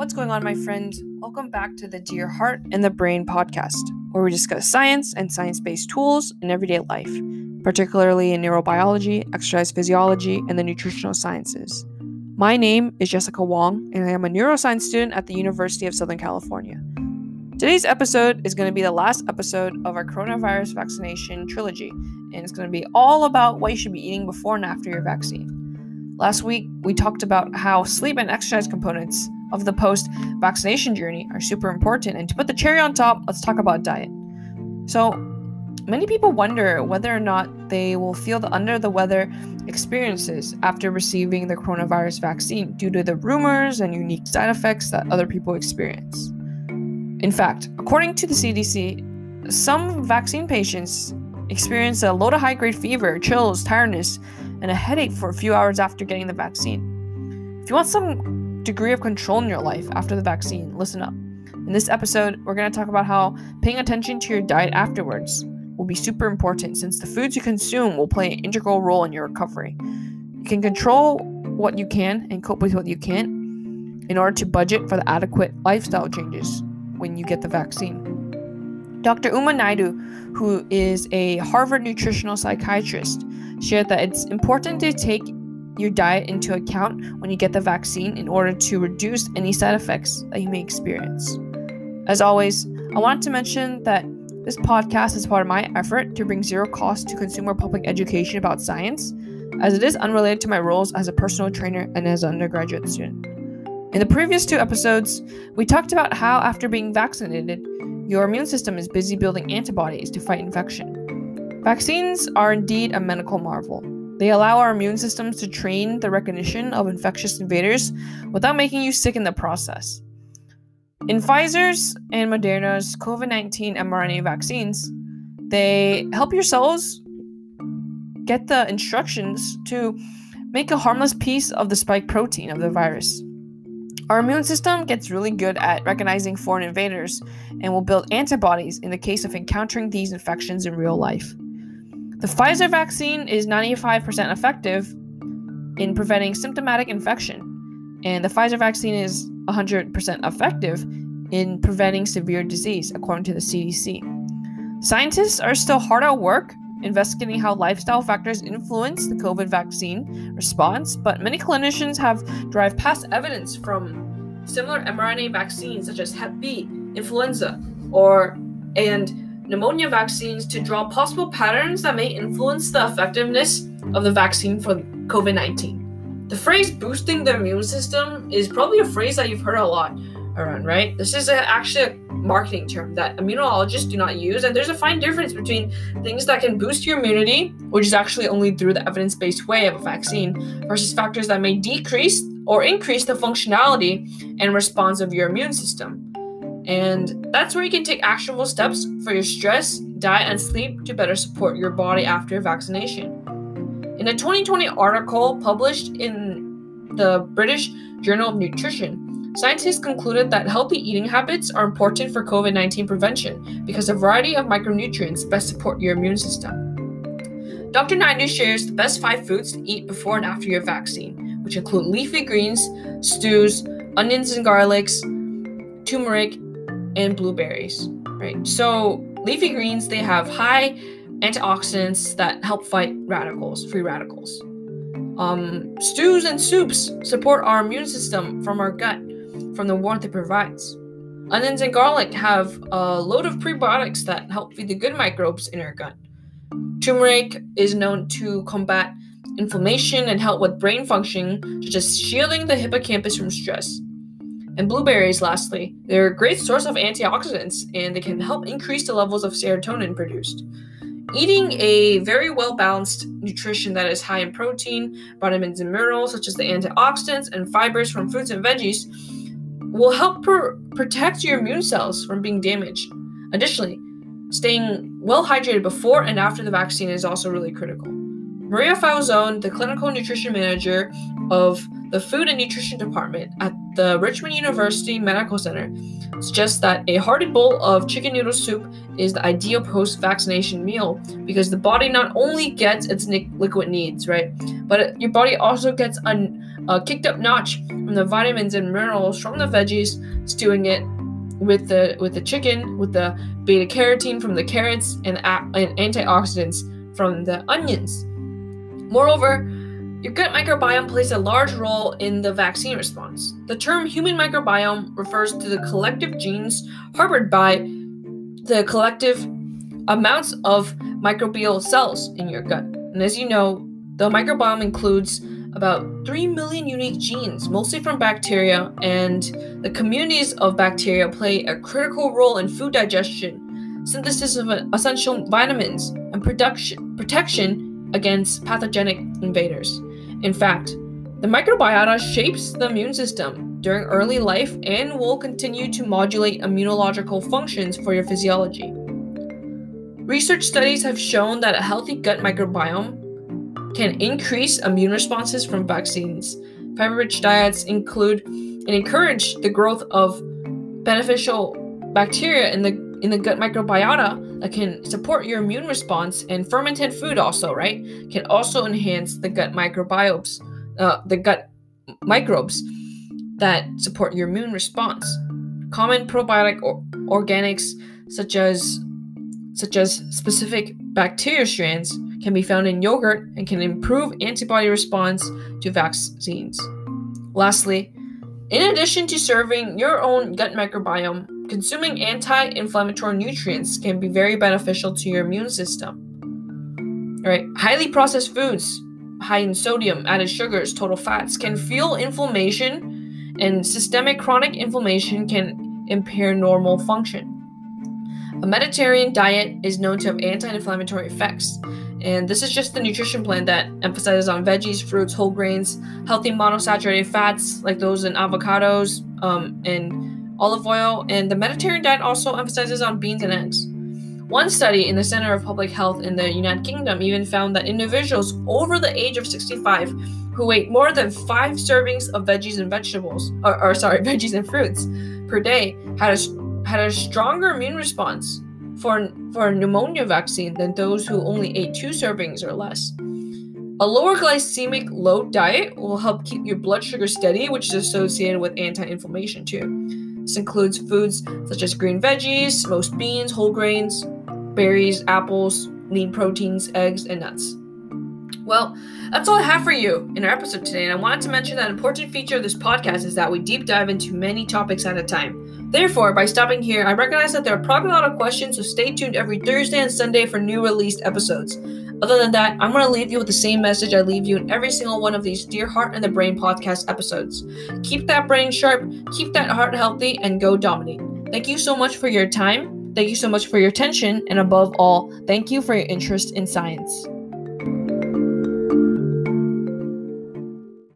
What's going on, my friend? Welcome back to the Dear Heart and the Brain podcast, where we discuss science and science based tools in everyday life, particularly in neurobiology, exercise physiology, and the nutritional sciences. My name is Jessica Wong, and I am a neuroscience student at the University of Southern California. Today's episode is going to be the last episode of our coronavirus vaccination trilogy, and it's going to be all about what you should be eating before and after your vaccine. Last week, we talked about how sleep and exercise components of the post vaccination journey are super important. And to put the cherry on top, let's talk about diet. So, many people wonder whether or not they will feel the under the weather experiences after receiving the coronavirus vaccine due to the rumors and unique side effects that other people experience. In fact, according to the CDC, some vaccine patients experience a low to high grade fever, chills, tiredness, and a headache for a few hours after getting the vaccine. If you want some degree of control in your life after the vaccine, listen up. In this episode, we're going to talk about how paying attention to your diet afterwards will be super important since the foods you consume will play an integral role in your recovery. You can control what you can and cope with what you can't in order to budget for the adequate lifestyle changes when you get the vaccine. Dr. Uma Naidoo, who is a Harvard nutritional psychiatrist, shared that it's important to take your diet into account when you get the vaccine in order to reduce any side effects that you may experience. As always, I wanted to mention that this podcast is part of my effort to bring zero cost to consumer public education about science, as it is unrelated to my roles as a personal trainer and as an undergraduate student. In the previous two episodes, we talked about how after being vaccinated, your immune system is busy building antibodies to fight infection. Vaccines are indeed a medical marvel. They allow our immune systems to train the recognition of infectious invaders without making you sick in the process. In Pfizer's and Moderna's COVID 19 mRNA vaccines, they help your cells get the instructions to make a harmless piece of the spike protein of the virus. Our immune system gets really good at recognizing foreign invaders and will build antibodies in the case of encountering these infections in real life. The Pfizer vaccine is 95% effective in preventing symptomatic infection, and the Pfizer vaccine is 100% effective in preventing severe disease, according to the CDC. Scientists are still hard at work investigating how lifestyle factors influence the COVID vaccine response, but many clinicians have derived past evidence from similar mRNA vaccines such as Hep B, influenza, or and pneumonia vaccines to draw possible patterns that may influence the effectiveness of the vaccine for COVID 19. The phrase boosting the immune system is probably a phrase that you've heard a lot around, right? This is a, actually a marketing term that immunologists do not use, and there's a fine difference between things that can boost your immunity, which is actually only through the evidence based way of a vaccine, versus factors that may decrease or increase the functionality and response of your immune system. And that's where you can take actionable steps for your stress, diet, and sleep to better support your body after vaccination. In a 2020 article published in the British Journal of Nutrition, scientists concluded that healthy eating habits are important for COVID 19 prevention because a variety of micronutrients best support your immune system. Dr. Naidoo shares the best five foods to eat before and after your vaccine, which include leafy greens, stews, onions and garlics, turmeric, and blueberries, right? So leafy greens, they have high antioxidants that help fight radicals, free radicals. Um, stews and soups support our immune system from our gut, from the warmth it provides. Onions and garlic have a load of prebiotics that help feed the good microbes in our gut. Turmeric is known to combat inflammation and help with brain function, such as shielding the hippocampus from stress. And blueberries, lastly, they're a great source of antioxidants and they can help increase the levels of serotonin produced. Eating a very well balanced nutrition that is high in protein, vitamins, and minerals, such as the antioxidants and fibers from fruits and veggies, will help pr- protect your immune cells from being damaged. Additionally, staying well hydrated before and after the vaccine is also really critical. Maria Falzone, the clinical nutrition manager of the Food and Nutrition Department at the Richmond University Medical Center suggests that a hearty bowl of chicken noodle soup is the ideal post vaccination meal because the body not only gets its liquid needs, right, but your body also gets a, a kicked up notch from the vitamins and minerals from the veggies, stewing it with the with the chicken, with the beta carotene from the carrots, and, and antioxidants from the onions. Moreover, your gut microbiome plays a large role in the vaccine response. The term human microbiome refers to the collective genes harbored by the collective amounts of microbial cells in your gut. And as you know, the microbiome includes about 3 million unique genes, mostly from bacteria, and the communities of bacteria play a critical role in food digestion, synthesis of essential vitamins, and production, protection against pathogenic invaders. In fact, the microbiota shapes the immune system during early life and will continue to modulate immunological functions for your physiology. Research studies have shown that a healthy gut microbiome can increase immune responses from vaccines. Fiber rich diets include and encourage the growth of beneficial bacteria in the in the gut microbiota that can support your immune response and fermented food also right can also enhance the gut microbiomes uh, the gut microbes that support your immune response common probiotic or- organics such as such as specific bacteria strands can be found in yogurt and can improve antibody response to vaccines. Lastly, in addition to serving your own gut microbiome, consuming anti inflammatory nutrients can be very beneficial to your immune system. All right, highly processed foods, high in sodium, added sugars, total fats, can fuel inflammation, and systemic chronic inflammation can impair normal function. A Mediterranean diet is known to have anti inflammatory effects, and this is just the nutrition plan that emphasizes on veggies, fruits, whole grains, healthy monosaturated fats like those in avocados um, and olive oil. And the Mediterranean diet also emphasizes on beans and eggs. One study in the Center of Public Health in the United Kingdom even found that individuals over the age of 65 who ate more than five servings of veggies and vegetables, or, or sorry, veggies and fruits per day had a, had a stronger immune response for, for a pneumonia vaccine than those who only ate two servings or less. A lower glycemic load diet will help keep your blood sugar steady, which is associated with anti inflammation too. This includes foods such as green veggies, most beans, whole grains, berries, apples, lean proteins, eggs, and nuts. Well, that's all I have for you in our episode today, and I wanted to mention that an important feature of this podcast is that we deep dive into many topics at a time. Therefore, by stopping here, I recognize that there are probably a lot of questions, so stay tuned every Thursday and Sunday for new released episodes. Other than that, I'm going to leave you with the same message I leave you in every single one of these Dear Heart and the Brain podcast episodes. Keep that brain sharp, keep that heart healthy, and go dominate. Thank you so much for your time. Thank you so much for your attention, and above all, thank you for your interest in science.